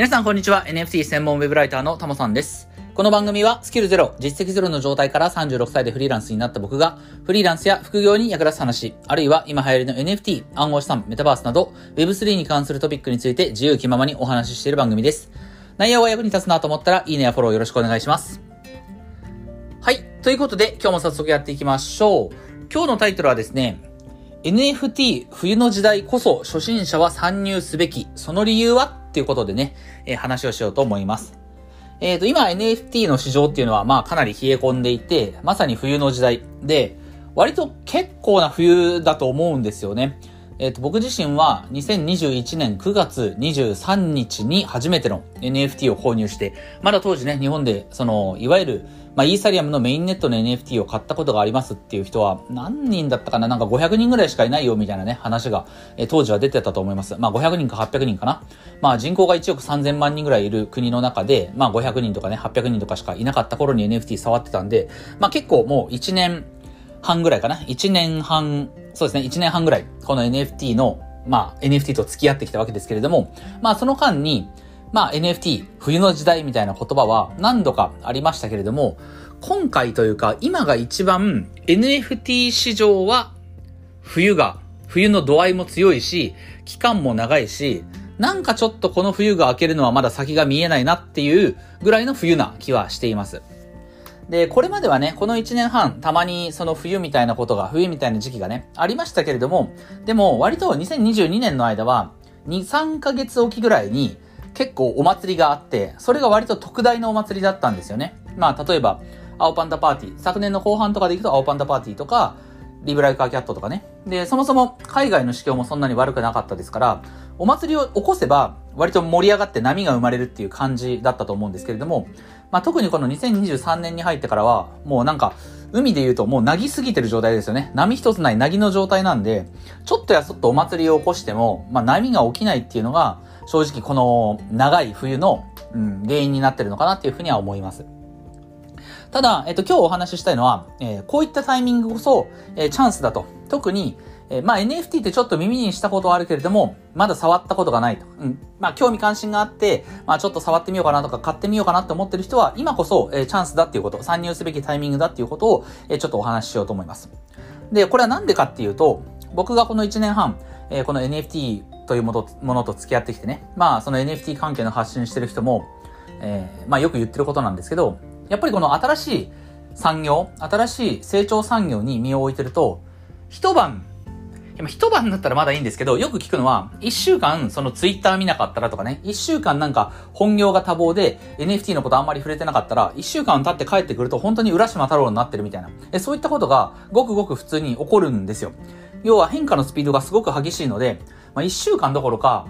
皆さんこんにちは。NFT 専門ウェブライターのタモさんです。この番組はスキルゼロ、実績ゼロの状態から36歳でフリーランスになった僕が、フリーランスや副業に役立つ話、あるいは今流行りの NFT、暗号資産、メタバースなど、Web3 に関するトピックについて自由気ままにお話ししている番組です。内容が役に立つなと思ったら、いいねやフォローよろしくお願いします。はい。ということで、今日も早速やっていきましょう。今日のタイトルはですね、NFT 冬の時代こそ初心者は参入すべき、その理由はっていうことでね、えー話をしようと思います。えっ、と、今 NFT の市場っていうのはまあかなり冷え込んでいて、まさに冬の時代で、割と結構な冬だと思うんですよね。えっ、と、僕自身は2021年9月23日に初めての NFT を購入して、まだ当時ね、日本で、その、いわゆる、まあ、イーサリアムのメインネットの NFT を買ったことがありますっていう人は、何人だったかな？なんか500人ぐらいしかいないよみたいなね、話が、えー当時は出てたと思います。まあ、500人か800人かな？まあ、人口が1億3000万人ぐらいいる国の中で、まあ、500人とかね、800人とかしかいなかった頃に NFT 触ってたんで、まあ、結構もう1年半ぐらいかな ?1 年半、そうですね、1年半ぐらい、この NFT の、まあ、NFT と付き合ってきたわけですけれども、まあ、その間に、まあ、NFT、冬の時代みたいな言葉は何度かありましたけれども、今回というか、今が一番 NFT 市場は、冬が、冬の度合いも強いし、期間も長いし、なんかちょっとこの冬が明けるのはまだ先が見えないなっていうぐらいの冬な気はしています。で、これまではね、この1年半、たまにその冬みたいなことが、冬みたいな時期がね、ありましたけれども、でも割と2022年の間は、2、3ヶ月おきぐらいに結構お祭りがあって、それが割と特大のお祭りだったんですよね。まあ、例えば、青パンダパーティー、昨年の後半とかで行くと青パンダパーティーとか、リブライカーキャットとかね。で、そもそも海外の市況もそんなに悪くなかったですから、お祭りを起こせば割と盛り上がって波が生まれるっていう感じだったと思うんですけれども、まあ、特にこの2023年に入ってからは、もうなんか、海で言うともうなぎすぎてる状態ですよね。波一つないなぎの状態なんで、ちょっとやそっとお祭りを起こしても、まあ、波が起きないっていうのが、正直この長い冬の、うん、原因になってるのかなっていうふうには思います。ただ、えっと、今日お話ししたいのは、えーこういったタイミングこそ、えーチャンスだと。特に、えーまあ NFT ってちょっと耳にしたことはあるけれども、まだ触ったことがないと。うん。まあ興味関心があって、まあちょっと触ってみようかなとか買ってみようかなって思ってる人は、今こそ、えーチャンスだっていうこと、参入すべきタイミングだっていうことを、えーちょっとお話ししようと思います。で、これはなんでかっていうと、僕がこの1年半、えーこの NFT というものとものと付き合ってきてね、まあその NFT 関係の発信してる人も、えーまあよく言ってることなんですけど、やっぱりこの新しい産業、新しい成長産業に身を置いてると、一晩、一晩だったらまだいいんですけど、よく聞くのは、一週間そのツイッター見なかったらとかね、一週間なんか本業が多忙で NFT のことあんまり触れてなかったら、一週間経って帰ってくると本当に浦島太郎になってるみたいな。えそういったことがごくごく普通に起こるんですよ。要は変化のスピードがすごく激しいので、まあ一週間どころか、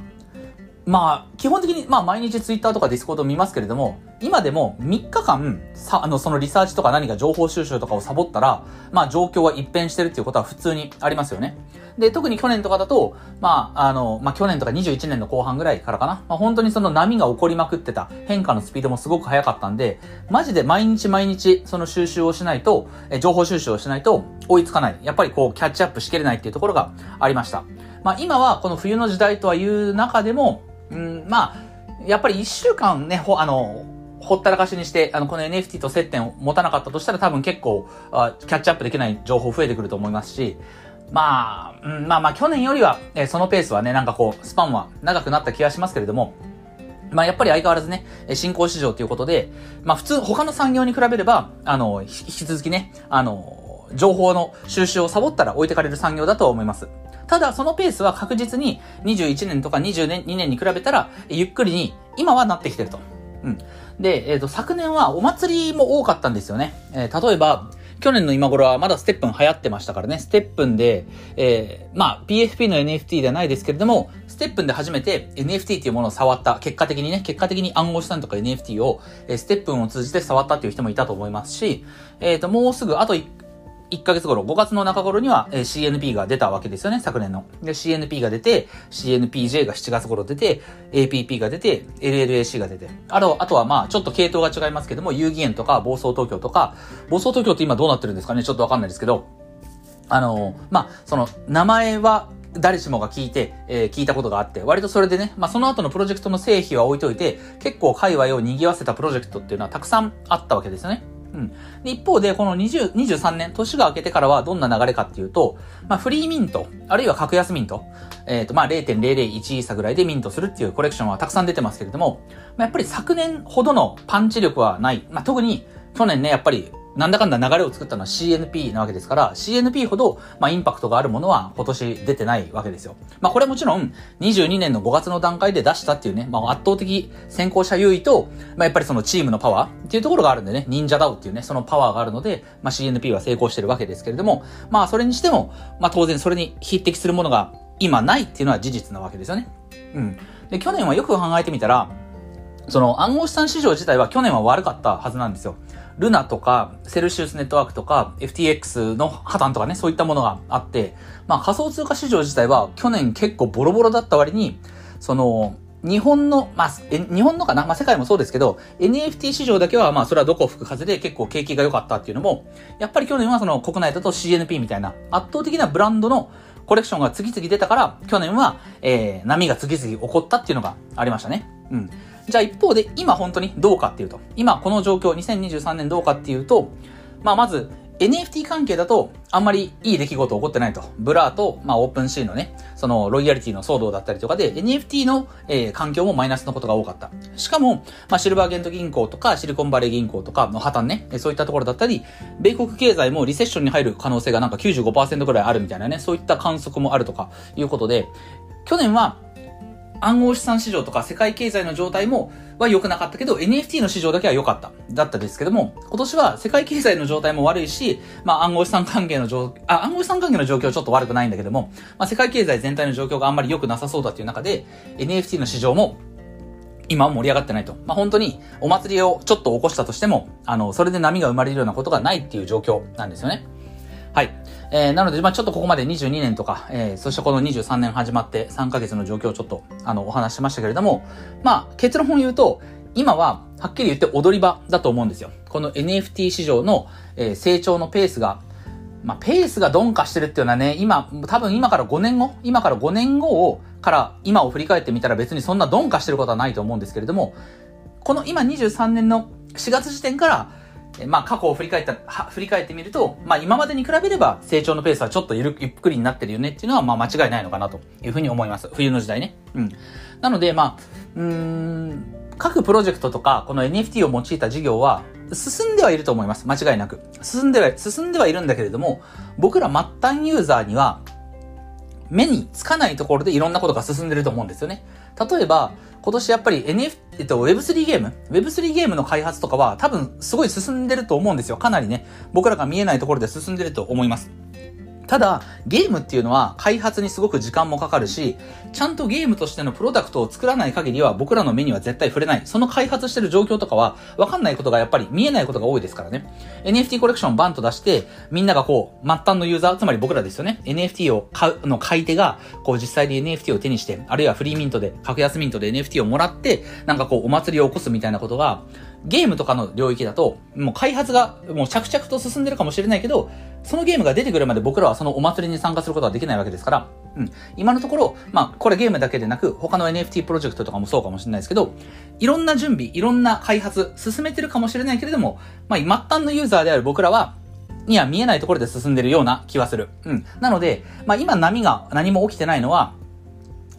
まあ、基本的に、まあ、毎日ツイッターとか Discord 見ますけれども、今でも3日間、さ、あの、そのリサーチとか何か情報収集とかをサボったら、まあ、状況は一変してるっていうことは普通にありますよね。で、特に去年とかだと、まあ、あの、まあ、去年とか21年の後半ぐらいからかな。まあ、本当にその波が起こりまくってた変化のスピードもすごく速かったんで、マジで毎日毎日その収集をしないと、え情報収集をしないと追いつかない。やっぱりこう、キャッチアップしきれないっていうところがありました。まあ、今はこの冬の時代とはいう中でも、うん、まあ、やっぱり一週間ね、ほ、あの、ほったらかしにして、あの、この NFT と接点を持たなかったとしたら多分結構、あキャッチアップできない情報増えてくると思いますし、まあ、うん、まあまあ去年よりは、えーそのペースはね、なんかこう、スパンは長くなった気がしますけれども、まあやっぱり相変わらずね、えー新興市場ということで、まあ普通、他の産業に比べれば、あの、引き続きね、あの、情報の収集をサボったら置いてかれる産業だと思います。ただ、そのペースは確実に21年とか22年に比べたら、ゆっくりに、今はなってきてると。うん。で、えっ、と、昨年はお祭りも多かったんですよね。えー例えば、去年の今頃はまだステップン流行ってましたからね、ステップンで、えー、まあ、PFP の NFT ではないですけれども、ステップンで初めて NFT っていうものを触った、結果的にね、結果的に暗号資産とか NFT を、えーステップンを通じて触ったっていう人もいたと思いますし、えっ、と、もうすぐ、あと1 1ヶ月頃、5月の中頃には、えー CNP が出たわけですよね、昨年の。で、CNP が出て、CNPJ が7月頃出て、APP が出て、LLAC が出て。あと、あとはまあ、ちょっと系統が違いますけども、遊戯園とか、暴走東京とか、暴走東京って今どうなってるんですかね？ちょっとわかんないですけど、あの、まあ、その、名前は誰しもが聞いて、えー、聞いたことがあって、割とそれでね、まあその後のプロジェクトの成否は置いといて、結構界隈を賑わせたプロジェクトっていうのはたくさんあったわけですよね。うん。で、一方で、この20、23年、年が明けてからはどんな流れかっていうと、まあ、フリーミント、あるいは格安ミント、えっ、ー、と、まあ、0.001イーサぐらいでミントするっていうコレクションはたくさん出てますけれども、まあ、やっぱり昨年ほどのパンチ力はない。まあ、特に、去年ね、やっぱりなんだかんだ流れを作ったのは CNP なわけですから、CNP ほど、まあ、インパクトがあるものは今年出てないわけですよ。まあ、これはもちろん、22年の5月の段階で出したっていうね、まあ、圧倒的先行者優位と、まあ、やっぱりそのチームのパワーっていうところがあるんでね、忍者ダウっていうね、そのパワーがあるので、まあ、CNP は成功してるわけですけれども、まあ、それにしても、まあ、当然それに匹敵するものが今ないっていうのは事実なわけですよね。うん。で、去年はよく考えてみたら、その暗号資産市場自体は去年は悪かったはずなんですよ。ルナとか、セルシウスネットワークとか、FTX の破綻とかね、そういったものがあって、まあ仮想通貨市場自体は去年結構ボロボロだった割に、その、日本の、まあ、日本のかな？まあ、世界もそうですけど、NFT 市場だけは、まあ、それはどこ吹く風で結構景気が良かったっていうのも、やっぱり去年はその国内だと CNP みたいな圧倒的なブランドのコレクションが次々出たから、去年は、えー、波が次々起こったっていうのがありましたね。うん。じゃあ一方で今本当にどうかっていうと、今この状況、2023年どうかっていうと、まあまず NFT 関係だとあんまりいい出来事起こってないと。 Blur と、まあ OpenSea のね、そのロイヤリティの騒動だったりとかで NFT の、えー、環境もマイナスのことが多かった。しかも、まあシルバーゲント銀行とかシリコンバレー銀行とかの破綻ね、そういったところだったり、米国経済もリセッションに入る可能性がなんか95%ぐらいあるみたいなね、そういった観測もあるとかいうことで、去年は暗号資産市場とか世界経済の状態も、は良くなかったけど、NFT の市場だけは良かった。だったですけども、今年は世界経済の状態も悪いし、まあ暗号資産関係の状、あ、暗号資産関係の状況はちょっと悪くないんだけども、まあ世界経済全体の状況があんまり良くなさそうだっていう中で、NFT の市場も今は盛り上がってないと。まあ、本当にお祭りをちょっと起こしたとしても、あの、それで波が生まれるようなことがないっていう状況なんですよね。はい。えー、なので、まあちょっとここまで22年とか、えー、そしてこの23年始まって3ヶ月の状況をちょっと、あの、お話しましたけれども、まあ結論を言うと、今は、はっきり言って踊り場だと思うんですよ。この NFT 市場の、えー、成長のペースが、まあ、ペースが鈍化してるっていうのはね、今、多分今から5年後今から5年後を、から今を振り返ってみたら別にそんな鈍化してることはないと思うんですけれども、この今23年の4月時点から、まあ過去を振り返った、振り返ってみると、まあ今までに比べれば成長のペースはちょっとゆるゆっくりになってるよねっていうのはまあ間違いないのかなというふうに思います。冬の時代ね。うん。なのでまあ、うん、各プロジェクトとかこの NFT を用いた事業は進んではいると思います。間違いなく。進んでは、進んではいるんだけれども、僕ら末端ユーザーには目につかないところでいろんなことが進んでると思うんですよね。例えば、今年やっぱり NF、えっと、Web3 ゲーム ?Web3 ゲームの開発とかは多分すごい進んでると思うんですよ。かなりね、僕らが見えないところで進んでると思います。ただ、ゲームっていうのは開発にすごく時間もかかるし、ちゃんとゲームとしてのプロダクトを作らない限りは僕らの目には絶対触れない。その開発してる状況とかはわかんないことがやっぱり見えないことが多いですからね。NFT コレクションバンと出して、みんながこう、末端のユーザー、つまり僕らですよね。NFT を買う、の買い手が、こう実際に NFT を手にして、あるいはフリーミントで、格安ミントで NFT をもらって、なんかこうお祭りを起こすみたいなことが、ゲームとかの領域だと、もう開発がもう着々と進んでるかもしれないけど、そのゲームが出てくるまで僕らはそのお祭りに参加することはできないわけですから、うん。今のところ、まあ、これゲームだけでなく、他の NFT プロジェクトとかもそうかもしれないですけど、いろんな準備、いろんな開発、進めてるかもしれないけれども、まあ、末端のユーザーである僕らは、には見えないところで進んでるような気はする。うん。なので、まあ、今波が何も起きてないのは、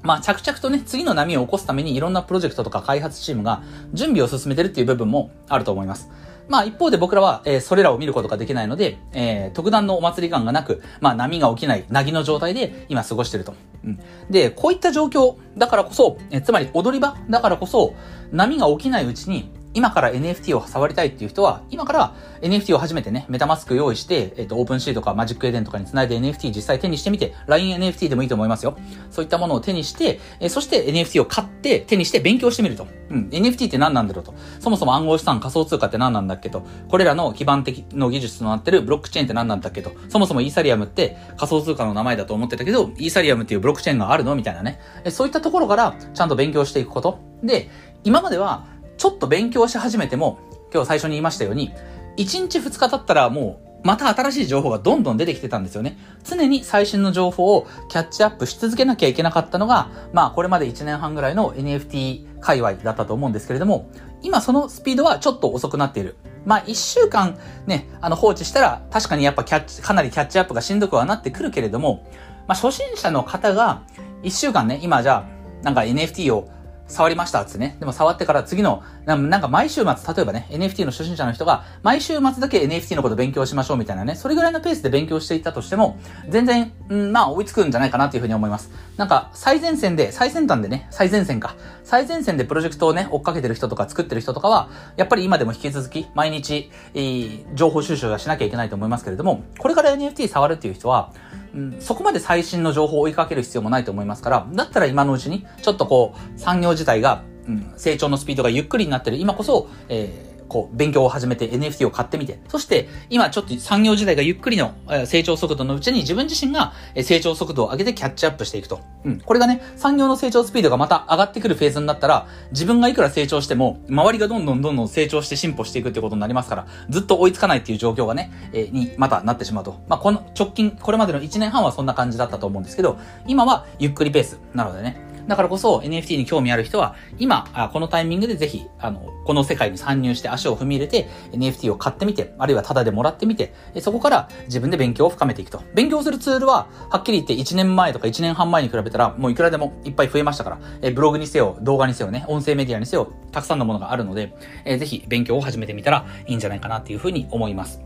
まあ、着々とね、次の波を起こすためにいろんなプロジェクトとか開発チームが準備を進めてるっていう部分もあると思います。まあ一方で僕らは、えー、それらを見ることができないので、えー、特段のお祭り感がなく、まあ波が起きない、なぎの状態で今過ごしてると。うん、で、こういった状況だからこそ、えー、つまり踊り場だからこそ、波が起きないうちに、今から NFT を触りたいっていう人は、今から NFT を初めてね、メタマスク用意して、えっ、ー、と、オープンシーとかマジックエデンとかにつないで NFT 実際手にしてみて、LINENFT でもいいと思いますよ。そういったものを手にして、えー、そして NFT を買って手にして勉強してみると。うん、NFT って何なんだろうと。そもそも暗号資産仮想通貨って何なんだっけと。これらの基盤的の技術となってるブロックチェーンって何なんだっけと。そもそもイーサリアムって仮想通貨の名前だと思ってたけど、イーサリアムっていうブロックチェーンがあるのみたいなね。そういったところからちゃんと勉強していくこと。で、今まではちょっと勉強し始めても、今日最初に言いましたように、1日2日経ったらもうまた新しい情報がどんどん出てきてたんですよね。常に最新の情報をキャッチアップし続けなきゃいけなかったのが、まあこれまで1年半ぐらいの NFT 界隈だったと思うんですけれども、今そのスピードはちょっと遅くなっている。まあ一週間ね、あの放置したら確かにやっぱキャッチ、かなりキャッチアップがしんどくはなってくるけれども、まあ初心者の方が一週間ね、今じゃあなんか NFT を触りましたっつってね。でも触ってから次の、なんか毎週末、例えばね、NFT の初心者の人が、毎週末だけ NFT のこと勉強しましょうみたいなね、それぐらいのペースで勉強していったとしても、全然、うん、まあ追いつくんじゃないかなっていうふうに思います。なんか、最前線で、最先端でね、最前線か。最前線でプロジェクトをね、追っかけてる人とか作ってる人とかは、やっぱり今でも引き続き、毎日、えー、情報収集はしなきゃいけないと思いますけれども、これから NFT 触るっていう人は、うん、そこまで最新の情報を追いかける必要もないと思いますから、だったら今のうちに、ちょっとこう、産業自体が、うん、成長のスピードがゆっくりになってる。今こそ、えーこう、勉強を始めて NFT を買ってみて、そして、今ちょっと産業時代がゆっくりの成長速度のうちに自分自身が成長速度を上げてキャッチアップしていくと。うん。これがね、産業の成長スピードがまた上がってくるフェーズになったら、自分がいくら成長しても、周りがどんどんどんどん成長して進歩していくってことになりますから、ずっと追いつかないっていう状況がね、え、にまたなってしまうと。まあ、この直近、これまでの1年半はそんな感じだったと思うんですけど、今はゆっくりペースなのでね、だからこそ NFT に興味ある人は、今、このタイミングでぜひ、あの、この世界に参入して足を踏み入れて、NFT を買ってみて、あるいはタダでもらってみて、そこから自分で勉強を深めていくと。勉強するツールは、はっきり言って1年前とか1年半前に比べたら、もういくらでもいっぱい増えましたから、えブログにせよ、動画にせよね、音声メディアにせよ、たくさんのものがあるので、えぜひ勉強を始めてみたらいいんじゃないかなっていうふうに思います。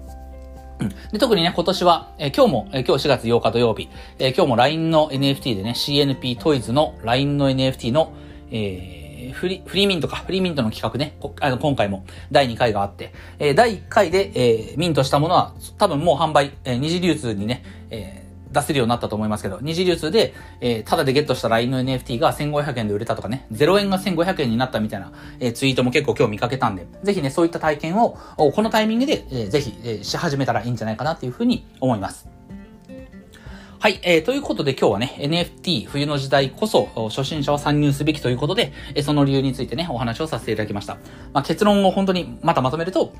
で特にね、今年は、えー、今日も、えー、今日4月8日土曜日、えー、今日も LINE の NFT でね、CNP トイズの LINE の NFT の、えー、フリ、フリーミントか、フリーミントの企画ね、あの今回も第2回があって、えー、第1回で、えー、ミントしたものは、多分もう販売、えー、二次流通にね、えー出せるようになったと思いますけど、二次流通で、えー、ただでゲットした LINE の NFT が1500円で売れたとかね、0円が1500円になったみたいな、えー、ツイートも結構今日見かけたんで、ぜひね、そういった体験を、このタイミングで、えー、ぜひ、えー、し始めたらいいんじゃないかなっていうふうに思います。はい、えー、ということで今日はね、NFT 冬の時代こそ初心者は参入すべきということで、えー、その理由についてね、お話をさせていただきました。まあ、結論を本当にまたまとめると、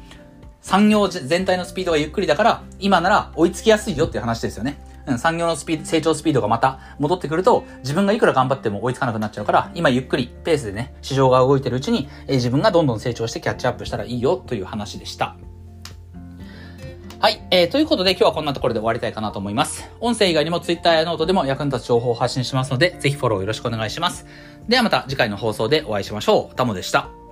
産業全体のスピードがゆっくりだから、今なら追いつきやすいよっていう話ですよね。うん、産業のスピード、成長スピードがまた戻ってくると、自分がいくら頑張っても追いつかなくなっちゃうから、今ゆっくりペースでね、市場が動いてるうちに、えー、自分がどんどん成長してキャッチアップしたらいいよという話でした。はい。えー、ということで今日はこんなところで終わりたいかなと思います。音声以外にも Twitter やノートでも役に立つ情報を発信しますので、ぜひフォローよろしくお願いします。ではまた次回の放送でお会いしましょう。タモでした。